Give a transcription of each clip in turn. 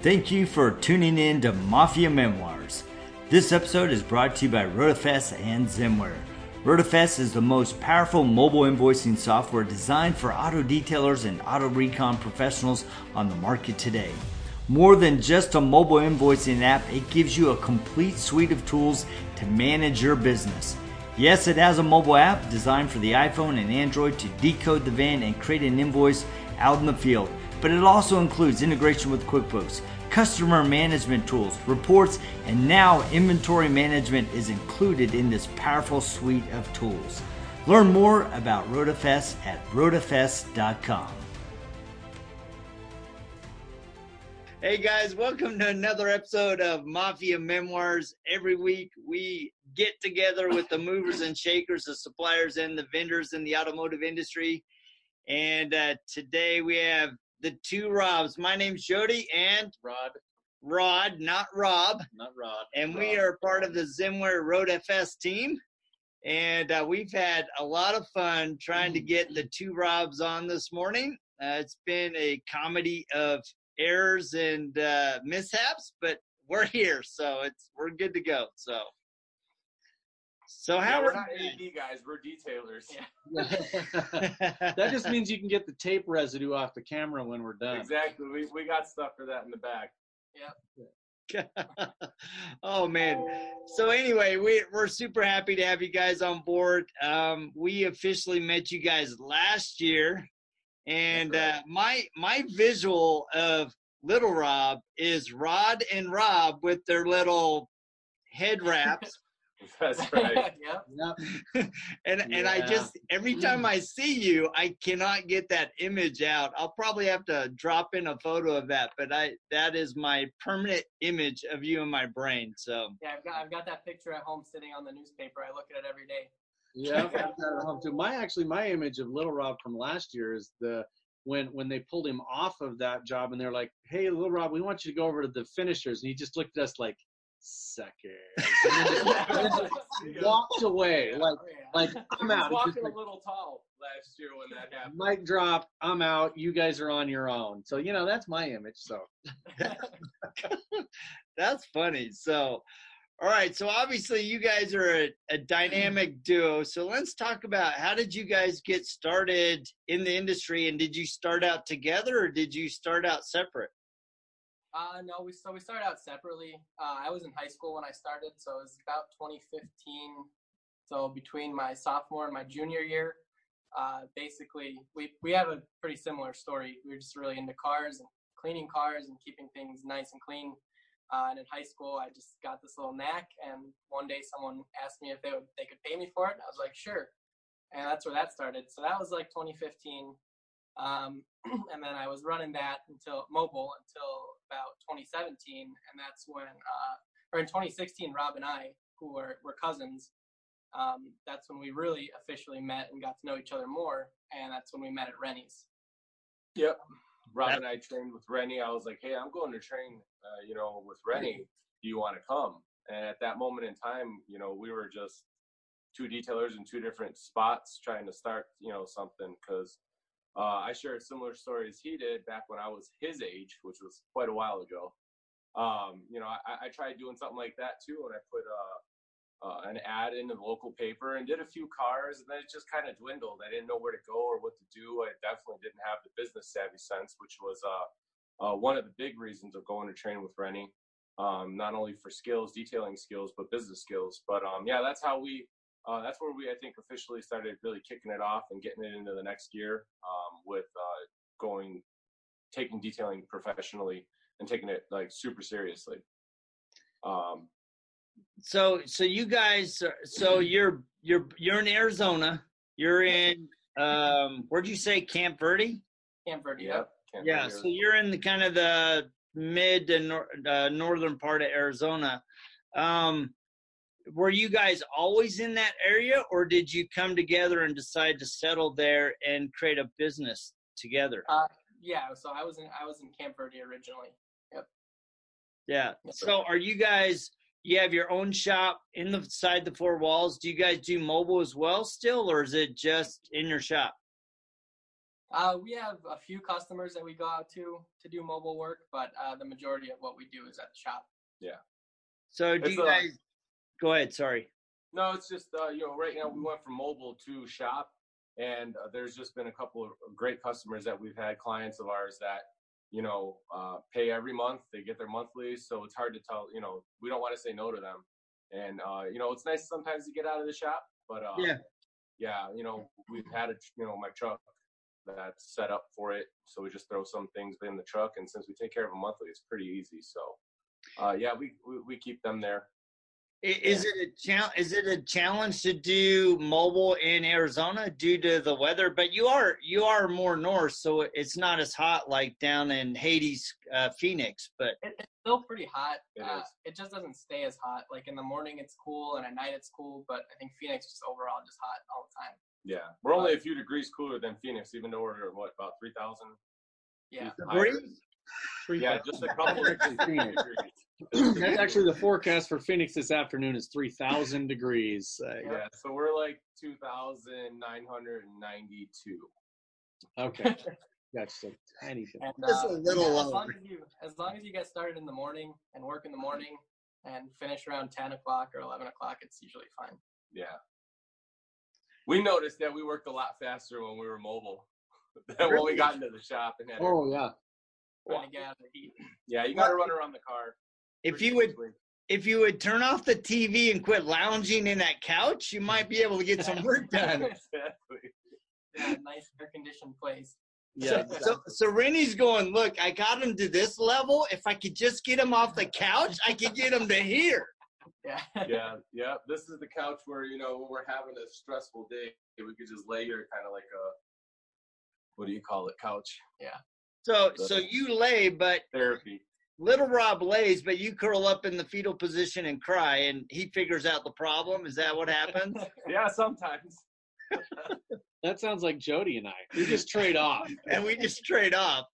Thank you for tuning in to Mafia Memoirs. This episode is brought to you by Rotafest and Zimware. Rotafest is the most powerful mobile invoicing software designed for auto detailers and auto recon professionals on the market today. More than just a mobile invoicing app, it gives you a complete suite of tools to manage your business. Yes, it has a mobile app designed for the iPhone and Android to decode the VIN and create an invoice out in the field, but it also includes integration with QuickBooks, customer management tools, reports, and now inventory management is included in this powerful suite of tools. Learn more about Rotafest at rotafest.com. Hey guys, welcome to another episode of Mafia Memoirs. Every week we get together with the movers and shakers, the suppliers, and the vendors in the automotive industry. And uh, today we have the two Robs. My name's Jody and Rod, Rod, not Rob. not Rod. And we are part of the Zimware Road FS team. And uh, we've had a lot of fun trying to get the two Robs on this morning. Uh, it's been a comedy of errors and uh, mishaps, but we're here, so it's we're good to go. So, so Yeah, how we're are not AD guys, we're detailers. that just means you can get the tape residue off the camera when we're done. Exactly. We, we got stuff for that in the back. Yep. oh man so anyway we, we're super happy to have you guys on board um, we officially met you guys last year and That's uh, my my visual of little rob is rod and rob with their little head wraps That's right. yep. Yep. and and I just every time I see you, I cannot get that image out. I'll probably have to drop in a photo of that, but I that is my permanent image of you in my brain. So Yeah, I've got I've got that picture at home sitting on the newspaper. I look at it every day. Yeah, I've got that at home too. My actually, my image of Little Rob from last year is the when when they pulled him off of that job and they're like, "Hey, Little Rob, we want you to go over to the finishers," and he just looked at us like, "Suckers," and then just walked away like, Oh, like I'm out. walking like, a little tall last year when that happened. mic drop. I'm out. You guys are on your own. So you know that's my image. So that's funny. So all right, so obviously you guys are a, a dynamic duo. So let's talk about how did you guys get started in the industry and did you start out together or did you start out separate? Uh, no, we so we started out separately. Uh, I was in high school when I started, so it was about 2015. So between my sophomore and my junior year, uh, basically we we have a pretty similar story. We were just really into cars and cleaning cars and keeping things nice and clean. Uh, and in high school, I just got this little knack. And one day, someone asked me if they would they could pay me for it. And I was like, sure. And that's where that started. So that was like 2015. Um, and then I was running that until mobile until about 2017, and that's when, uh, or in 2016, Rob and I, who were, were cousins, um, that's when we really officially met and got to know each other more, and that's when we met at Renny's. Yep. Rob and I trained with Renny. I was like, hey, I'm going to train, uh, you know, with Renny. Do you want to come? And at that moment in time, you know, we were just two detailers in two different spots trying to start, you know, something because uh, I shared similar story as he did back when I was his age, which was quite a while ago. Um, you know, I, I tried doing something like that too, and I put uh, uh, an ad in the local paper and did a few cars, and then it just kind of dwindled. I didn't know where to go or what to do. I definitely didn't have the business savvy sense, which was uh, uh, one of the big reasons of going to train with Renny. Um, not only for skills, detailing skills, but business skills. But um, yeah, that's how we. Uh, that's where we, I think, officially started really kicking it off and getting it into the next year um, with uh, going, taking detailing professionally and taking it like super seriously. Um, so so you guys so you're you're you're in arizona you're in um where'd you say camp verde Camp Verde. yep. can't yeah figure- so you're in the kind of the mid and nor- uh, northern part of arizona um were you guys always in that area or did you come together and decide to settle there and create a business together Uh, yeah. So I was in I was in Camp Verde originally. Yep. Yeah so are you guys you have your own shop in the side the four walls do you guys do mobile as well still or is it just in your shop Uh, we have a few customers that we go out to to do mobile work, but uh, the majority of what we do is at the shop. Yeah. So do It's you a- guys go ahead? Sorry. No, it's just uh, you know right now we went from mobile to shop, and uh, there's just been a couple of great customers that we've had clients of ours that you know uh, pay every month. They get their monthlies, so it's hard to tell. You know, we don't want to say no to them, and uh, you know it's nice sometimes to get out of the shop, but uh, Yeah. yeah, you know we've had a you know my truck that's set up for it, so we just throw some things in the truck, and since we take care of them monthly, it's pretty easy. So uh, yeah, we, we we keep them there. I- Is it a challenge? Is it a challenge to do mobile in Arizona due to the weather? But you are you are more north, so it's not as hot like down in Hades, uh, Phoenix. But It, it's still pretty hot. It uh. It just doesn't stay as hot. Like in the morning, it's cool, and at night, it's cool. But I think Phoenix is overall just hot all the time. Yeah, we're only a few degrees cooler than Phoenix, even though we're what about three thousand. Yeah. Breeze? Yeah, just a couple of degrees. That's actually the forecast for Phoenix this afternoon is 3,000 degrees. Uh, Yeah, so we're like two thousand nine hundred and ninety-two. Okay. That's a tiny bit. And, Just a uh, little yeah, as long as you as long as you get started in the morning and work in the morning and finish around ten o'clock or eleven o'clock, it's usually fine. Yeah. We noticed that we worked a lot faster when we were mobile than when we got into the shop and had. Oh, yeah. Trying to get out of the heat. Yeah, you got to run around the car. If you would if you would turn off the TV and quit lounging in that couch, you might be able to get some work done. exactly. Yeah, nice air conditioned place. Yeah. So, so Renny's going, look, I got him to this level. If I could just get him off the couch, I could get him to here. Yeah. Yeah, yeah. This is the couch where you know when we're having a stressful day, we could just lay here, kind of like a what do you call it, couch So, so you lay, but therapy. little Rob lays, but you curl up in the fetal position and cry, and he figures out the problem. Is that what happens? Yeah, sometimes. That sounds like Jody and I. We just trade off. and we just trade off.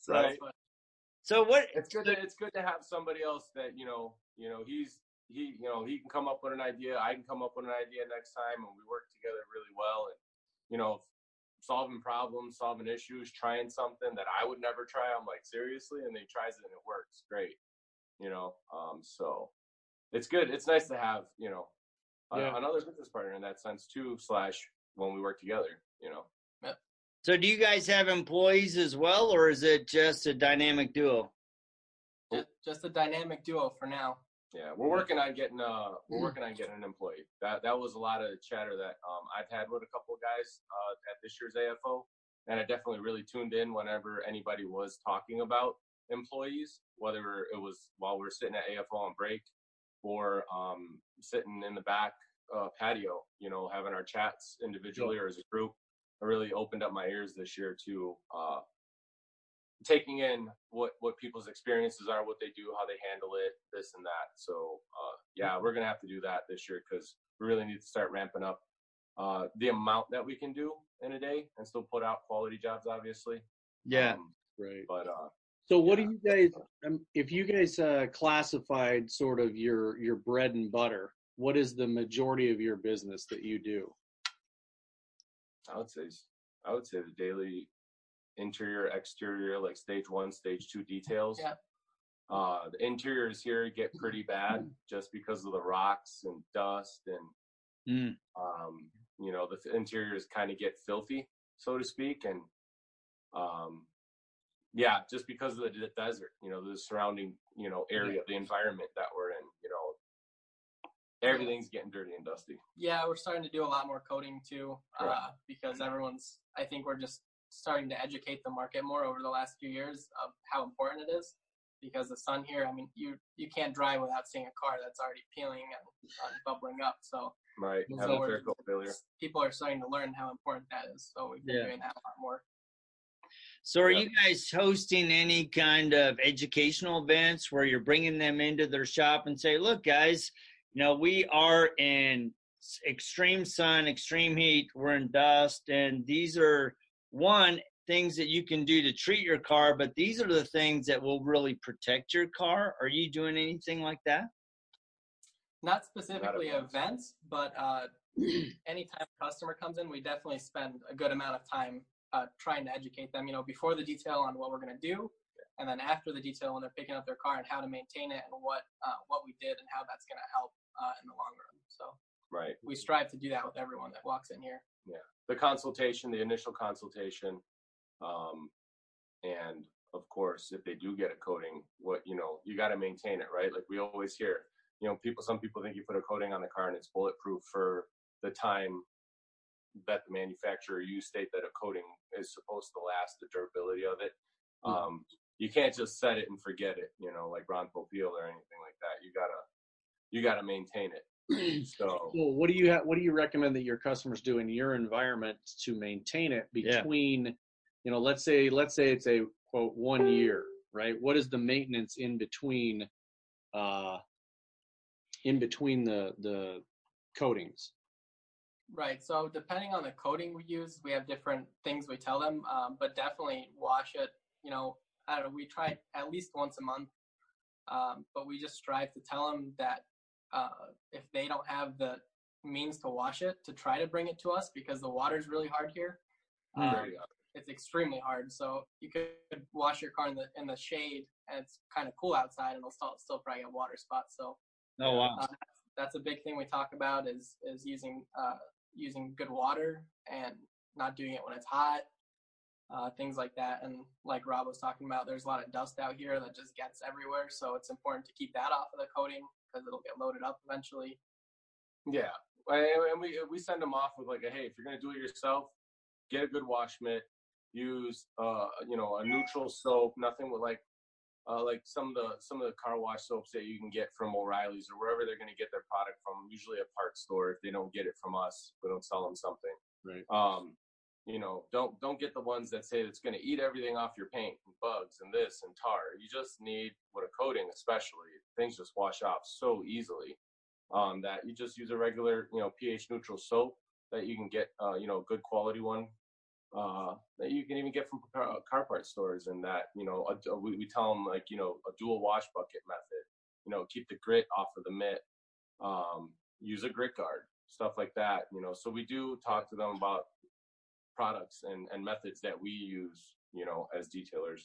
So, Right. so what? it's good to it's good to have somebody else that you know you know he's he you know he can come up with an idea i can come up with an idea next time and we work together really well and you know solving problems solving issues trying something that i would never try. I'm like seriously? And he tries it and it works. Great. You know um so it's good. It's nice to have you know a- Yeah. another business partner in that sense too slash when we work together you know. So, do you guys have employees as well, or is it just a dynamic duo? Just, just a dynamic duo for now. Yeah, we're working on getting uh we're working on getting an employee. That that was a lot of chatter that um I've had with a couple of guys uh at this year's AFO and I definitely really tuned in whenever anybody was talking about employees, whether it was while we are sitting at AFO on break or um sitting in the back uh patio, you know, having our chats individually or as a group. I really opened up my ears this year to uh taking in what what people's experiences are, what they do, how they handle it, this and that. So uh, yeah, we're gonna have to do that this year because we really need to start ramping up uh, the amount that we can do in a day and still put out quality jobs, obviously. Um, Right. but uh, So what Yeah. do you guys um, if you guys uh, classified sort of your your bread and butter, what is the majority of your business that you do? I would say I would say the daily interior, exterior, like stage one, stage two details. Yeah. Uh, the interiors here get pretty bad just because of the rocks and dust and Mm. um, you know, the f- interiors kind of get filthy, so to speak, and um, yeah, just because of the d- desert, you know, the surrounding, you know, area, the environment that we're in, you know, everything's getting dirty and dusty. Yeah, we're starting to do a lot more coating too, Correct. uh, because everyone's. I think we're just starting to educate the market more over the last few years of how important it is. Because the sun here, I mean, you you can't drive without seeing a car that's already peeling and uh, bubbling up. So Right, So having we're- failure. people are starting to learn how important that is. So we've been Yeah. doing that a lot more. So, are Yeah. you guys hosting any kind of educational events where you're bringing them into their shop and say, "Look, guys, you know, we are in extreme sun, extreme heat, we're in dust, and these are one things that you can do to treat your car, but these are the things that will really protect your car." Are you doing anything like that? Not specifically events. events, but uh, anytime a customer comes in, we definitely spend a good amount of time uh, trying to educate them, you know, before the detail on what we're going to do, and then after the detail when they're picking up their car and how to maintain it and what uh, what we did and how that's going to help uh, in the long run. So Right. we strive to do that with everyone that walks in here. Yeah, the consultation, the initial consultation, um, and of course, if they do get a coating, what you know, you got to maintain it, right? Like we always hear, you know, people. Some people think you put a coating on the car and it's bulletproof for the time that the manufacturer you state that a coating is supposed to last, the durability of it. Mhm. Um, you can't just set it and forget it, you know, like Ron Popeil or anything like that. You gotta, you gotta maintain it. So Well, what do you ha- what do you recommend that your customers do in your environment to maintain it Yeah. between, you know, let's say let's say it's a quote one year, right? What is the maintenance in between, uh, in between the the coatings? Right. So depending on the coating we use, we have different things we tell them. Um, but definitely wash it. You know, I don't know. We try at least once a month. Um, but we just strive to tell them that uh, if they don't have the means to wash it, to try to bring it to us because the water's really hard here. Um, it's extremely hard. So you could wash your car in the in the shade, and it's kind of cool outside, and it'll still still probably get water spots. So Oh wow. uh, that's a big thing we talk about is is using uh, using good water and not doing it when it's hot, uh, things like that. And like Rob was talking about, there's a lot of dust out here that just gets everywhere, so it's important to keep that off of the coating because it'll get loaded up eventually. Yeah, and we we send them off with like a hey, if you're gonna do it yourself, get a good wash mitt. Use uh you know a neutral soap, nothing with like uh like some of the some of the car wash soaps that you can get from O'Reilly's or wherever they're gonna get their product from. Usually a parts store if they don't get it from us, we don't sell them something. Right. Um, you know, don't don't get the ones that say it's gonna eat everything off your paint and bugs and this and tar. You just need with a coating, especially things just wash off so easily um, that you just use a regular, you know, pH neutral soap that you can get, uh, you know, a good quality one uh, that you can even get from car, car parts stores. And that, you know, a- we, we tell them like, you know, a dual wash bucket method. You know, keep the grit off of the mitt. Um, use a grit guard, stuff like that. You know, so we do talk to them about products and, and methods that we use. You know, as detailers,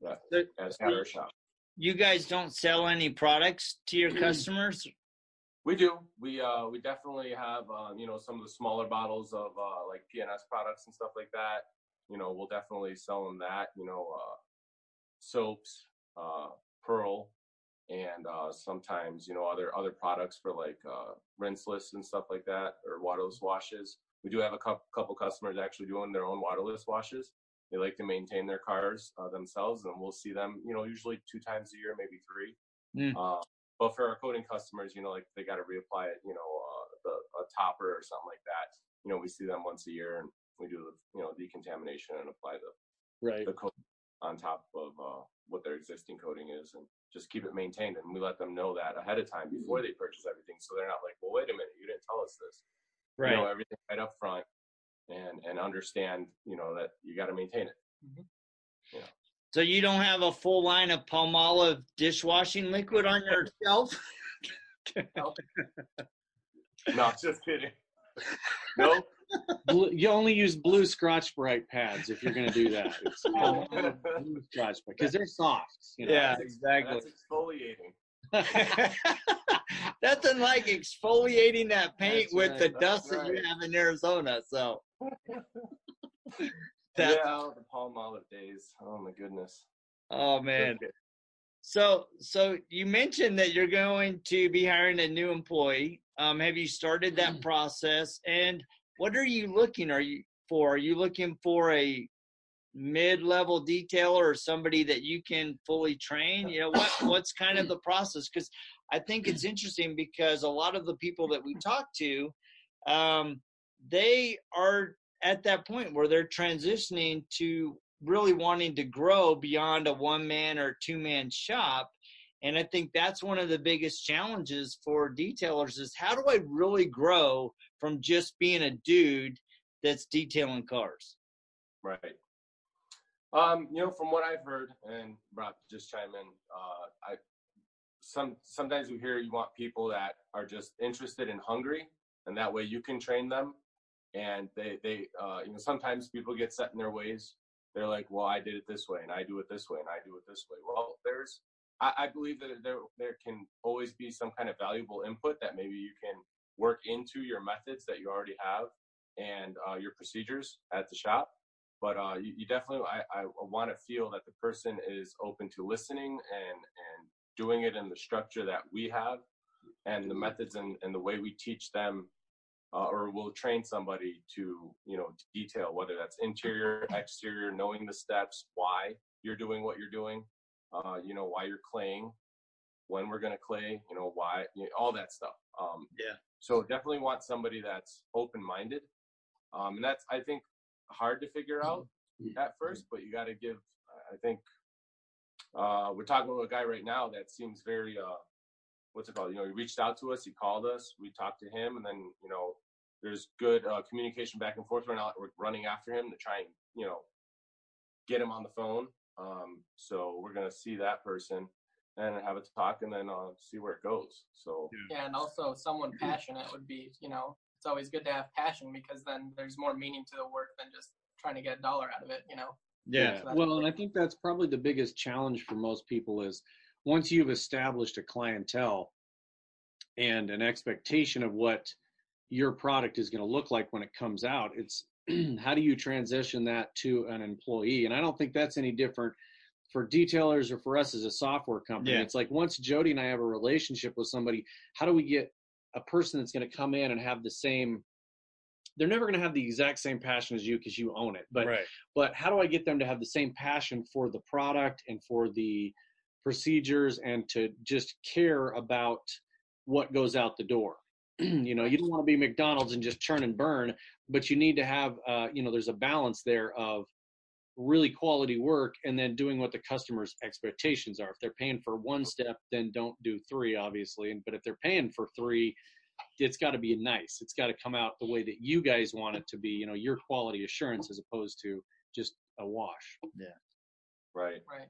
that, So- as at our shop. You guys don't sell any products to your customers? We do. We uh we definitely have uh, you know some of the smaller bottles of uh like P&S products and stuff like that. You know, we'll definitely sell them that. You know, uh soaps, uh Pearl, and uh sometimes you know other other products for like uh rinseless and stuff like that or waterless washes. We do have a couple customers actually doing their own waterless washes. They like to maintain their cars uh, themselves, and we'll see them you know usually two times a year, maybe three. Mm. Uh, but for our coating customers, you know, like they got to reapply it, you know, uh, the a topper or something like that. You know, we see them once a year, and we do the you know decontamination and apply the Right. the coat on top of uh, what their existing coating is, and just keep it maintained. And we let them know that ahead of time before they purchase everything, so they're not like, well, wait a minute, you didn't tell us this. You know everything right up front, and and understand, you know, that you got to maintain it. Mm-hmm. So you don't have a full line of Palmolive dishwashing liquid on your shelf? No, just kidding. no, Blue, you only use blue Scotch Brite pads if you're going to do that. It's oh. blue Scotch because they're soft. You know? Yeah, exactly. that's exfoliating. Nothing like exfoliating that paint That's with right, the that's dust that you have in Arizona. So yeah, that's the Palmolive days. Oh my goodness. oh man. So so you mentioned that you're going to be hiring a new employee. Um, have you started that process? And what are you looking are you for? Are you looking for a mid-level detailer or somebody that you can fully train? You know what what's kind of the process? Because I think it's interesting because a lot of the people that we talk to, um, they are at that point where they're transitioning to really wanting to grow beyond a one man or two man shop. And I think that's one of the biggest challenges for detailers is how do I really grow from just being a dude that's detailing cars? Right. Um, you know, from what I've heard, and Rob, just chime in. Uh, I some sometimes we hear you want people that are just interested and hungry, and that way you can train them. and they they uh, you know sometimes people get set in their ways. They're like, well, I did it this way, and I do it this way, and I do it this way. Well, there's I, I believe that there there can always be some kind of valuable input that maybe you can work into your methods that you already have and uh, your procedures at the shop. But uh, you, you, definitely, I, I want to feel that the person is open to listening and and doing it in the structure that we have and the methods and, and the way we teach them uh, or we'll train somebody to you know detail whether that's interior exterior knowing the steps why you're doing what you're doing uh, you know why you're claying when we're going to clay you know why you know, all that stuff um, yeah. so definitely want somebody that's open-minded um, and that's i think hard to figure out mm-hmm. at first but you got to give i think uh, we're talking with a guy right now that seems very uh, what's it called? You know, he reached out to us, he called us, we talked to him, and then you know, there's good uh, communication back and forth right now. We're running after him to try and you know get him on the phone. Um, so we're gonna see that person and have a talk, and then uh, see where it goes. So yeah, and also someone passionate would be you know it's always good to have passion because then there's more meaning to the work than just trying to get a dollar out of it. You know. Yeah. So well, and I think that's probably the biggest challenge for most people is once you've established a clientele and an expectation of what your product is going to look like when it comes out, it's how do you transition that to an employee? And I don't think that's any different for detailers or for us as a software company. Yeah. It's like once Jody and I have a relationship with somebody, how do we get a person that's going to come in and have the same they're never going to have the exact same passion as you because you own it but right. but how do i get them to have the same passion for the product and for the procedures and to just care about what goes out the door. you know, you don't want to be McDonald's and just churn and burn, but you need to have, uh, you know, there's a balance there of really quality work and then doing what the customer's expectations are. If they're paying for one step, then don't do three, obviously. But if they're paying for three, it's got to be nice. It's got to come out the way that you guys want it to be. You know, your quality assurance as opposed to just a wash. Yeah. Right. Right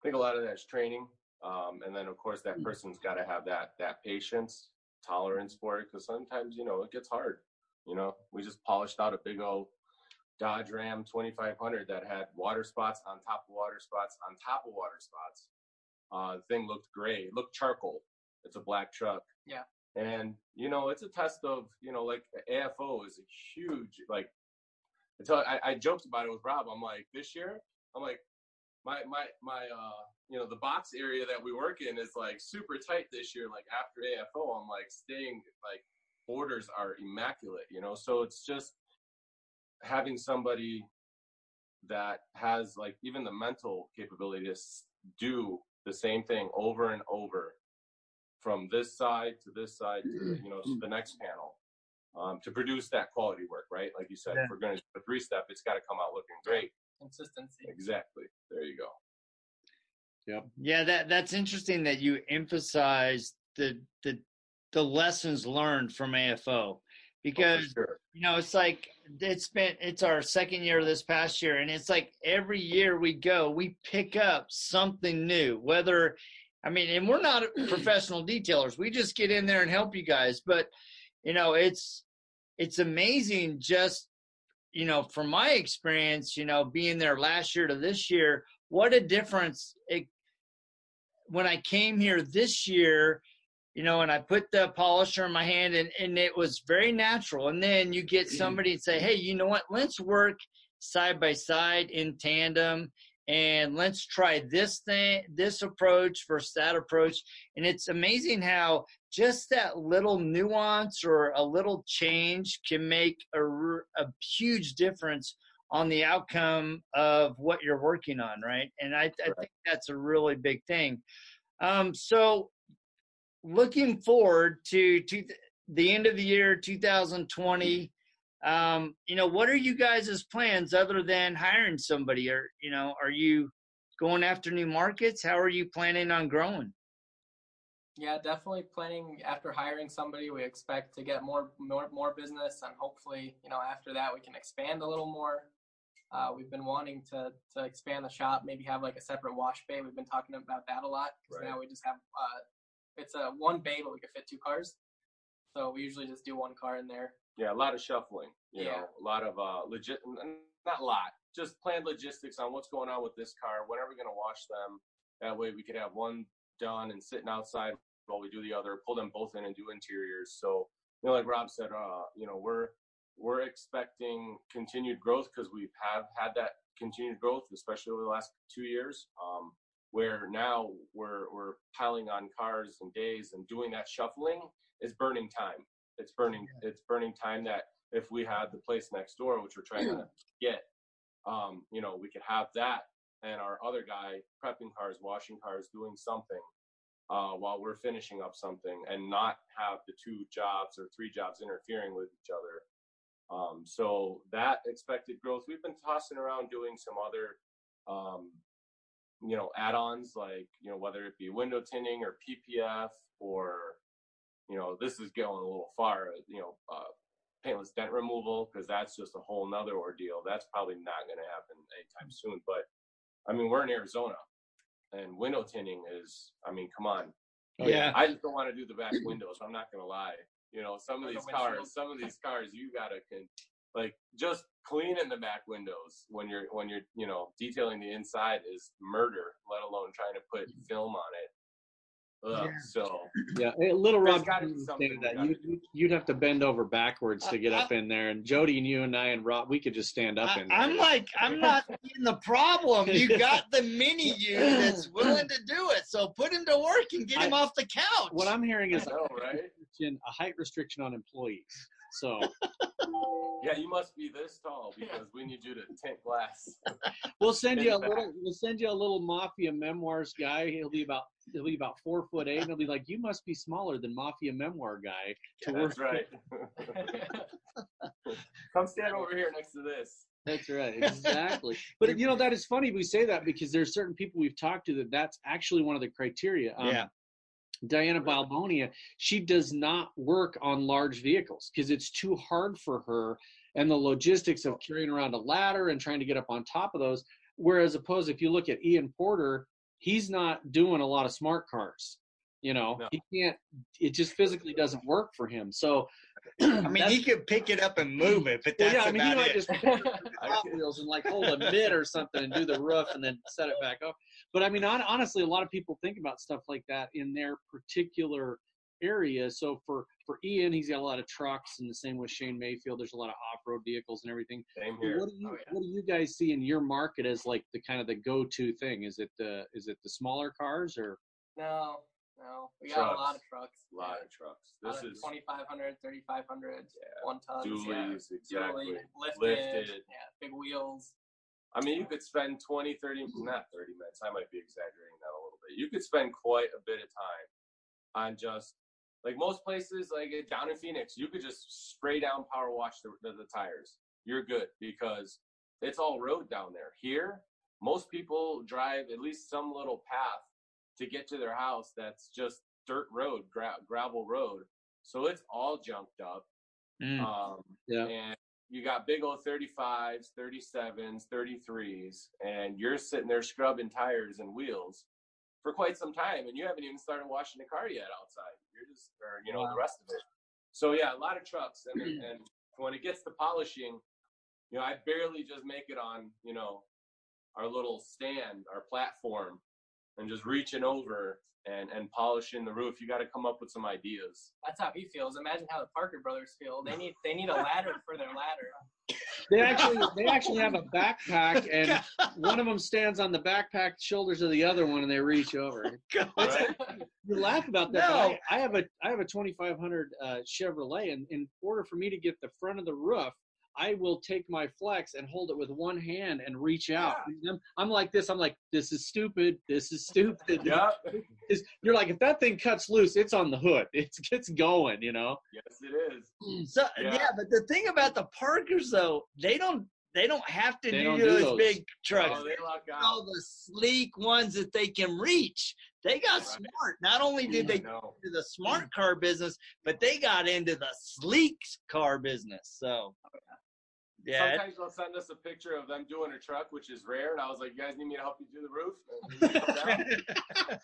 I think a lot of that's training. Um, and then of course that mm. person's got to have that that patience, tolerance for it, because sometimes you know it gets hard. You know, we just polished out a big old Dodge Ram 2500 that had water spots on top of water spots on top of water spots. Uh, the thing looked gray, it looked charcoal. It's a black truck. Yeah. And you know, it's a test of you know, like AFO is a huge like. Until I, I joked about it with Rob. I'm like, this year, I'm like, my my my uh you know the box area that we work in is like super tight this year like after afo i'm like staying like borders are immaculate you know so it's just having somebody that has like even the mental capability to do the same thing over and over from this side to this side to you know to the next panel um, to produce that quality work right like you said yeah. if we're going to do a three step it's got to come out looking great consistency. Exactly. There you go. Yep. Yeah, that that's interesting that you emphasize the the the lessons learned from AFO oh, because oh, sure. you know it's like it's been it's our second year this past year and it's like every year we go we pick up something new whether I mean and we're not professional detailers. We just get in there and help you guys but you know it's it's amazing just you know, from my experience, you know, being there last year to this year, what a difference it, when I came here this year, you know, and I put the polisher in my hand and, and it was very natural. And then you get mm-hmm. somebody and say, Hey, you know what? Let's work side by side in tandem and let's try this thing, this approach versus that approach. And it's amazing how just that little nuance or a little change can make a, a huge difference on the outcome of what you're working on, right? And I, I think that's a really big thing. Um, so, looking forward to, to the end of the year 2020, um, you know, what are you guys' plans other than hiring somebody? Or, you know, are you going after new markets? How are you planning on growing? Yeah, definitely planning after hiring somebody, we expect to get more more more business, and hopefully, you know, after that we can expand a little more. Uh, we've been wanting to to expand the shop, maybe have like a separate wash bay. We've been talking about that a lot. Right. Now we just have uh, it's a one bay, but we can fit two cars. So we usually just do one car in there. yeah, a lot of shuffling. You Yeah. know, a lot of uh, legit, not a lot, just planned logistics on what's going on with this car. When are we going to wash them? That way, we could have one done and sitting outside while we do the other. Pull them both in and do interiors. So, you know, like Rob said, uh, you know, we're we're expecting continued growth because we have had that continued growth, especially over the last two years. Um, where now we're we're piling on cars and days and doing that shuffling is burning time. It's burning it's burning time that if we had the place next door, which we're trying to get, um, you know, we could have that and our other guy prepping cars, washing cars, doing something uh, while we're finishing up something, and not have the two jobs or three jobs interfering with each other. Um, so that expected growth, we've been tossing around doing some other, um, you know, add-ons like you know whether it be window tinting or PPF or you know this is going a little far. You know, uh, paintless dent removal because that's just a whole nother ordeal. That's probably not going to happen anytime soon. But I mean, we're in Arizona, and window tinting is. I mean, come on. Oh, yeah. I just don't want to do the back windows. I'm not gonna lie. You know, some of these cars, some of these cars, you gotta can like just cleaning the back windows when you're when you're you know detailing the inside is murder. Let alone trying to put mm-hmm. film on it. Ugh, Yeah. So Yeah, hey, little Rob, you be understand something we that gotta you, do. you'd have to bend over backwards to get I- up in there, and Jody and you and I and Rob, we could just stand up I, in there. I'm like, I'm not seeing the problem. You got the mini you that's willing to do it. So put him to work and get him I- off the couch. what I'm hearing I is a know, right? a height restriction on employees. So Yeah, you must be this tall because we need you to tint glass. we'll send you a the little. We'll send you a little mafia memoirs guy. He'll be about he'll be about four foot eight. And he'll be like, you must be smaller than mafia memoir guy to work. That's right. Come stand over here next to this. That's right, exactly. but you know that is funny we say that because there's certain people we've talked to that that's actually one of the criteria. Um, Yeah. Diana Balbonia, she does not work on large vehicles because it's too hard for her and the logistics of carrying around a ladder and trying to get up on top of those. Whereas opposed, if you look at Ian Porter, he's not doing a lot of smart cars. You know, No. he can't. It just physically doesn't work for him. So, I mean, he could pick it up and move it, but well, that's yeah, I mean, he might it. just Wheels and like hold a mitt or something and do the roof and then set it back up. But I mean, hon- honestly, a lot of people think about stuff like that in their particular area. So for for Ian, he's got a lot of trucks, and the same with Shane Mayfield. There's a lot of off-road vehicles and everything. Same here. What do you Oh, yeah. What do you guys see in your market as like the kind of the go-to thing? Is it the is it the smaller cars or no, no. We got a lot of trucks. A lot of trucks. This is 2500, 3500, Yeah. one tons. dualies, yeah. exactly. Dually, lifted, Lifted. yeah, big wheels. I mean, you could spend 20, 30, not 30 minutes. I might be exaggerating that a little bit. You could spend quite a bit of time on just like most places, like down in Phoenix, you could just spray down power wash the, the, the tires. You're good because it's all road down there. Here, most people drive at least some little path to get to their house that's just dirt road, gra- gravel road. So it's all junked up. Mm. Um, Yeah. And you got big old 35s, 37s, 33s, and you're sitting there scrubbing tires and wheels for quite some time, and you haven't even started washing the car yet outside. You're just, or you know, Wow. the rest of it. So yeah, a lot of trucks, and and when it gets to polishing, you know, I barely just make it on, you know, our little stand, our platform, and just reaching over and and polishing the roof. You got to come up with some ideas. That's how he feels. Imagine how the Parker brothers feel. They need they need a ladder for their ladder. they actually they actually have a backpack and one of them stands on the backpack shoulders of the other one and they reach over. Right? You laugh about that. but No. I, I have a I have a 2500 uh, Chevrolet, and in order for me to get the front of the roof, I will take my flex and hold it with one hand and reach out. I'm, I'm like this. I'm like this is stupid. This is stupid. yeah. You're like if that thing cuts loose, it's on the hood. It's it's going. You know. Yes, it is. So yeah. Yeah. but the thing about the Parkers though, they don't they don't have to They do don't do those, those. big trucks. Oh, they lock out. all the sleek ones that they can reach. They got Right. smart. Not only did mm, they No. do the smart car business, but they got into the sleek car business. So oh, yeah, Sometimes they'll send us a picture of them doing a truck, which is rare. And I was like, you guys need me to help you do the roof? And they come down.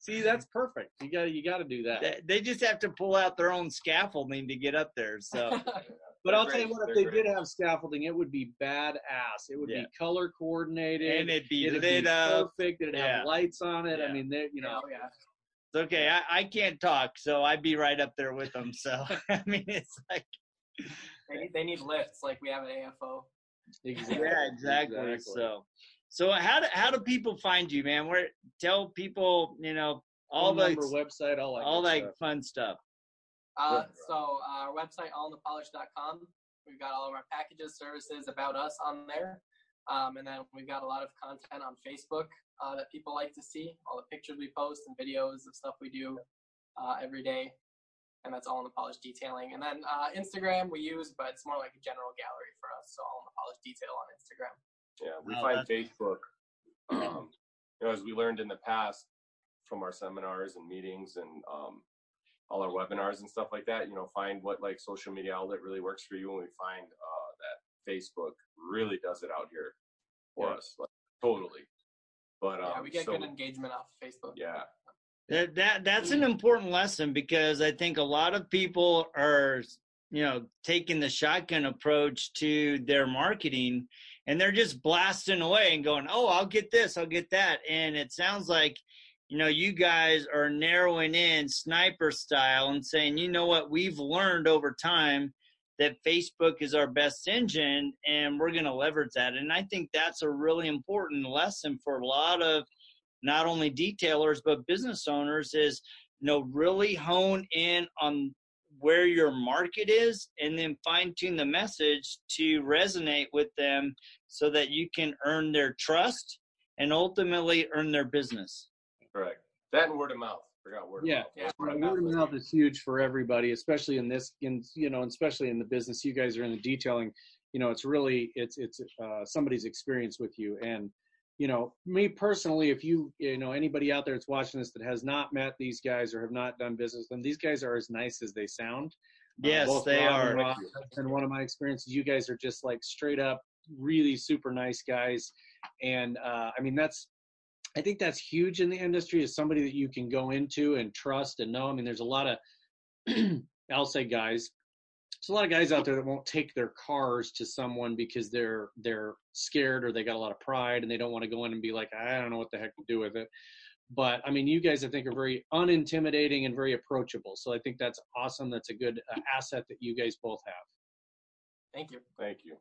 See, that's perfect. You got to you got to do that. They- They just have to pull out their own scaffolding to get up there. So But I'll tell you what, if They're they great. did have scaffolding, it would be badass. It would Yeah. be color coordinated. and it'd be it'd lit be up. perfect. It'd Yeah. have lights on it. Yeah. I mean, they, you know, yeah. It's okay. I, I can't talk, so I'd be right up there with them. So I mean, it's like They need, they need lifts like we have at AFO. exactly. yeah, exactly. exactly. So so how do how do people find you, man? Where tell people you know all Phone the website, all that. all good that stuff. fun stuff. Uh, so uh, our website, allinthepolish.com. We've got all of our packages, services, about us on there. Um, and then we've got a lot of content on Facebook uh, that people like to see. All the pictures we post and videos of stuff we do uh, every day. And that's all in the polish detailing. And then uh, Instagram we use, but it's more like a general gallery for us. So all in the polish detail on Instagram. Yeah, we Oh, find Facebook, um, you know, as we learned in the past from our seminars and meetings and um, all our webinars and stuff like that, you know, find what like social media outlet really works for you. And we find uh, that Facebook really does it out here for Yeah. us, like, totally. But um, yeah, we get so- good engagement off of Facebook. Yeah, That, that that's an important lesson because I think a lot of people are you know taking the shotgun approach to their marketing and they're just blasting away and going, "Oh, I'll get this, I'll get that." And it sounds like you know you guys are narrowing in sniper style and saying, "You know what? We've learned over time that Facebook is our best engine and we're going to leverage that." And I think that's a really important lesson for a lot of not only detailers but business owners is you know really hone in on where your market is and then fine tune the message to resonate with them so that you can earn their trust and ultimately earn their business. correct. That and word of mouth. Forgot word Yeah. of mouth. Yeah, Right, Word of mouth is huge for everybody, especially in this, in you know, especially in the business. You guys are in the detailing. You know, it's really it's it's uh, somebody's experience with you, and you know, me personally, if you you know anybody out there that's watching this that has not met these guys or have not done business with them, these guys are as nice as they sound. Uh, Yes, both they Rob and are. Rob, that's one of my experiences. You guys are just like straight up, really super nice guys, and uh, I mean that's I think that's huge in the industry is somebody that you can go into and trust and know. I mean, there's a lot of, I'll say guys, there's a lot of guys out there that won't take their cars to someone because they're they're scared or they got a lot of pride and they don't want to go in and be like, I don't know what the heck to do with it. But I mean, you guys I think are very unintimidating and very approachable. So I think that's awesome. That's a good uh, asset that you guys both have. Thank you. Thank you.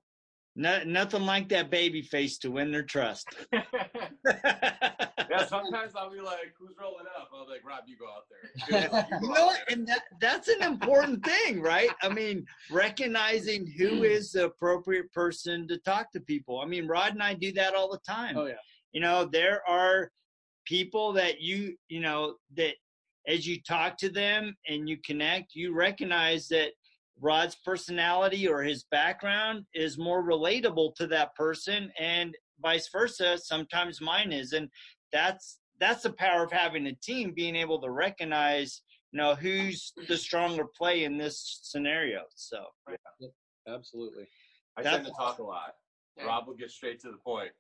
No, nothing like that baby face to win their trust. Yeah, sometimes I'll be like, "Who's rolling up?" I'll be like, "Rob, you go out there." you know what? And that, that's an important thing, right? I mean, recognizing who mm. is the appropriate person to talk to people. I mean, Rod and I do that all the time. Oh yeah. You know, there are people that you, you know, that as you talk to them and you connect, you recognize that Rod's personality or his background is more relatable to that person and vice versa. Sometimes mine is. And that's that's the power of having a team, being able to recognize, you know, who's the stronger play in this scenario. So Absolutely. I That's tend to talk a lot. Yeah. Rob will get straight to the point.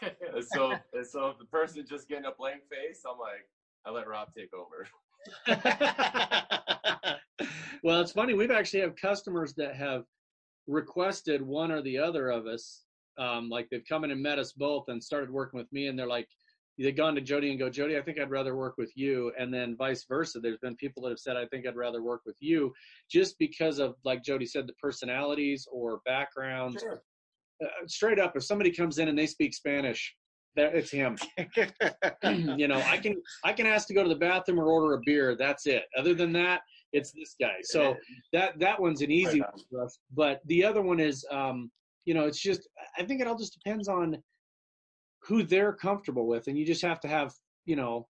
And so, and so if the person just getting a blank face, I'm like, I let Rob take over. well, it's funny. We've actually have customers that have requested one or the other of us. Um, like they've come in and met us both and started working with me, and they're like, they've gone to Jody and go, Jody, I think I'd rather work with you, and then vice versa. There's been people that have said, I think I'd rather work with you, just because of like Jody said, the personalities or backgrounds. Sure. Uh, straight up, if somebody comes in and they speak Spanish, that it's him. you know, I can I can ask to go to the bathroom or order a beer. That's it. Other than that, it's this guy. So that that one's an easy Right one for us. But the other one is, um, you know, it's just I think it all just depends on who they're comfortable with, and you just have to have, you know,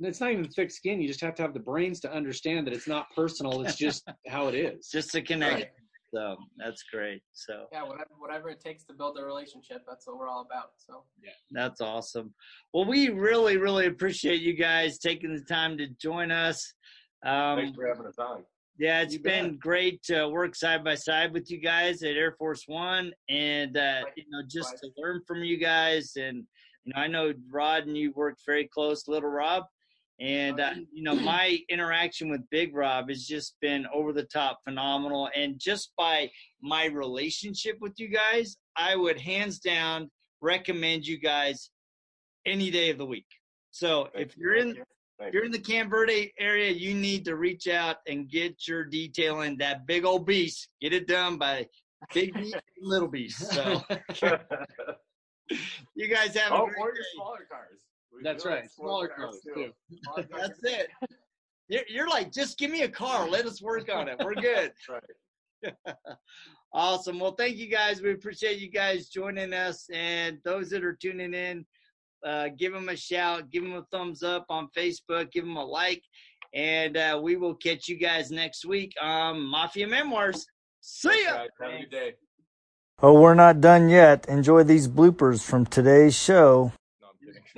it's not even thick skin. You just have to have the brains to understand that it's not personal. It's just how it is. just to connect. So that's great. So yeah, whatever whatever it takes to build a relationship, that's what we're all about. So yeah, That's awesome. Well, we really, really appreciate you guys taking the time to join us. Um, Thanks for having us on. yeah, it's You been bet. great to work side by side with you guys at Air Force One, and uh, you know, just Right. to learn from you guys. And you know, I know Rod and you worked very close, little Rob, And uh, you know, my interaction with Big Rob has just been over the top phenomenal. And just by my relationship with you guys, I would hands down recommend you guys any day of the week. So if you're in Thank if you're in the Camp Verde area, you need to reach out and get your detailing that big old beast. Get it done by Big Beast and Little Beast. So you guys have a oh, great or your smaller cars. We That's right. Smaller cars too. That's it. You're, you're like, just give me a car. Let us work on it. We're good. Right. Awesome. Well, thank you guys. We appreciate you guys joining us. And those that are tuning in, uh, give them a shout, give them a thumbs up on Facebook, give them a like. And uh, we will catch you guys next week on Mafia Memoirs. See ya. Guys, have a good day. Oh, we're not done yet. Enjoy these bloopers from today's show.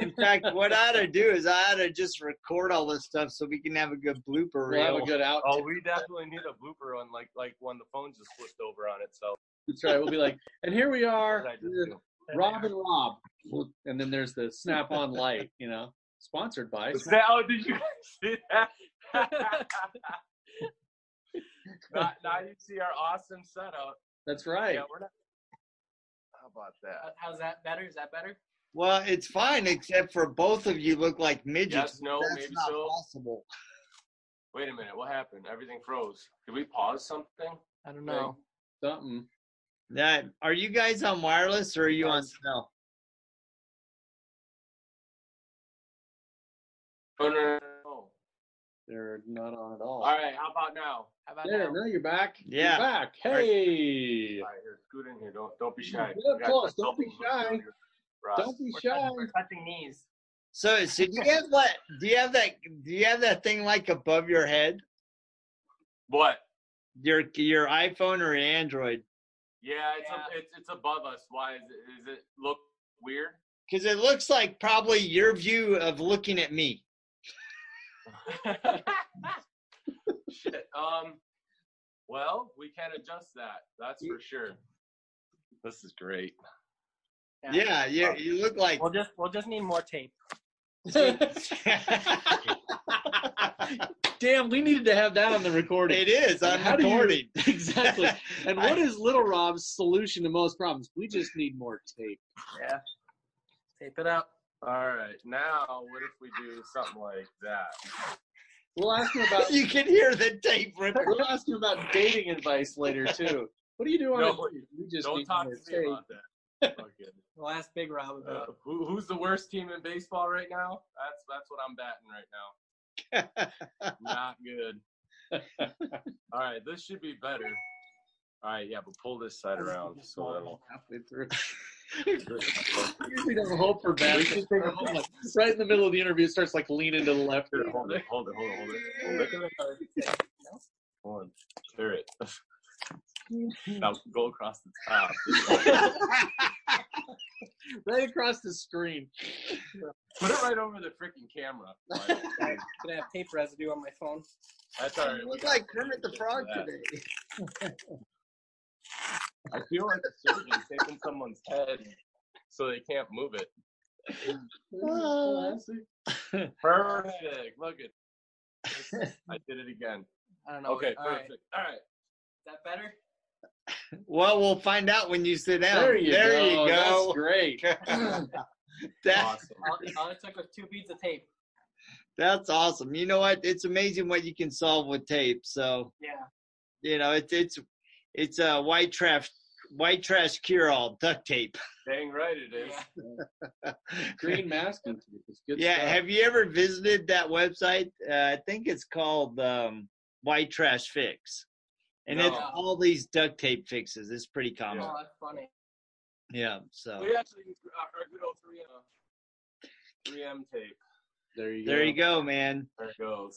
No, I'm kidding. In fact, what I ought to do is I ought to just record all this stuff so we can have a good blooper We'll have a good out. Oh, we definitely need a blooper on like like when the phone just flipped over on itself. That's right. We'll be like, and here we are, What did I just do? Rob and Rob. And then there's the Snap On Light, you know, sponsored by. Is that- oh, did you see that? now, now you see our awesome setup. That's right. Yeah, we're not. How about that? How's that better? Is that better? Well, it's fine, except for both of you look like midgets. Yes, no, That's maybe not so. possible. Wait a minute, what happened? Everything froze. Did we pause something? I don't know. Something. That are you guys on wireless or are you on Yes. cell? Oh, no, no, no. They're not on at all. All right, how about now? How about There, now? now you're back. Yeah. You're back. Hey. All right, here, scoot in here. Don't don't be shy. Get We up close. Don't be cell phone shy. Here. Ross. Don't be We're, shy. touching, we're touching knees. So, so do you have that? Do you have that? Do you have that thing like above your head? What? Your your iPhone or Android? Yeah, it's Yeah. A, it's it's above us. Why is it? Is it look weird? Because it looks like probably your view of looking at me. Shit. Um. Well, we can adjust that. That's for sure. This is great. Yeah, you you look like. We'll just we'll just need more tape. Damn, we needed to have that on the recording. it is. I'm How do you- recording. exactly. And what is Little Rob's solution to most problems? We just need more tape. Yeah. Tape it up. All right. Now, what if we do something like that? We'll ask him about you can hear the tape ripper. we'll ask him about dating advice later too. What do you do on No, a? We just Don't need talk to more me tape. about that. Fucking, We'll ask Big Rob uh, who, who's the worst team in baseball right now? That's that's what I'm batting right now. Not good. All right, this should be better. All right, yeah, but pull this side around so that'll. halfway through. Usually don't hope for bad. things. Like, right in the middle of the interview, it starts like leaning to the left. Here, hold it, hold it, hold it, hold it. Hold it. Hold on. Clear it. Now go across the top. Right across the screen. Put it right over the freaking camera. I'm gonna have tape residue on my phone. That's all right. You we look like. Kermit the Frog that. today. I feel like a surgeon taking someone's head so they can't move it. Perfect. Look at. I did it again. I don't know. Okay, All right. perfect. All right. Is that better? Well, we'll find out when you sit down. There you there go. you That's go. great. That- Awesome. All, all it took was two beads of tape. that's awesome. You know what? It's amazing what you can solve with tape. So Yeah. you know, it's it's it's a white trash white trash cure all duct tape. Dang right it is. Green masking tape. It's good yeah. stuff. Have you ever visited that website? Uh, I think it's called um, White Trash Fix, and it's all these duct tape fixes. It's pretty common. Oh, that's funny. Yeah. So We actually use our our good old 3M, 3M tape. there you go. there you go, man. There it goes.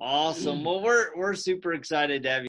Awesome. Well, we're we're super excited to have you.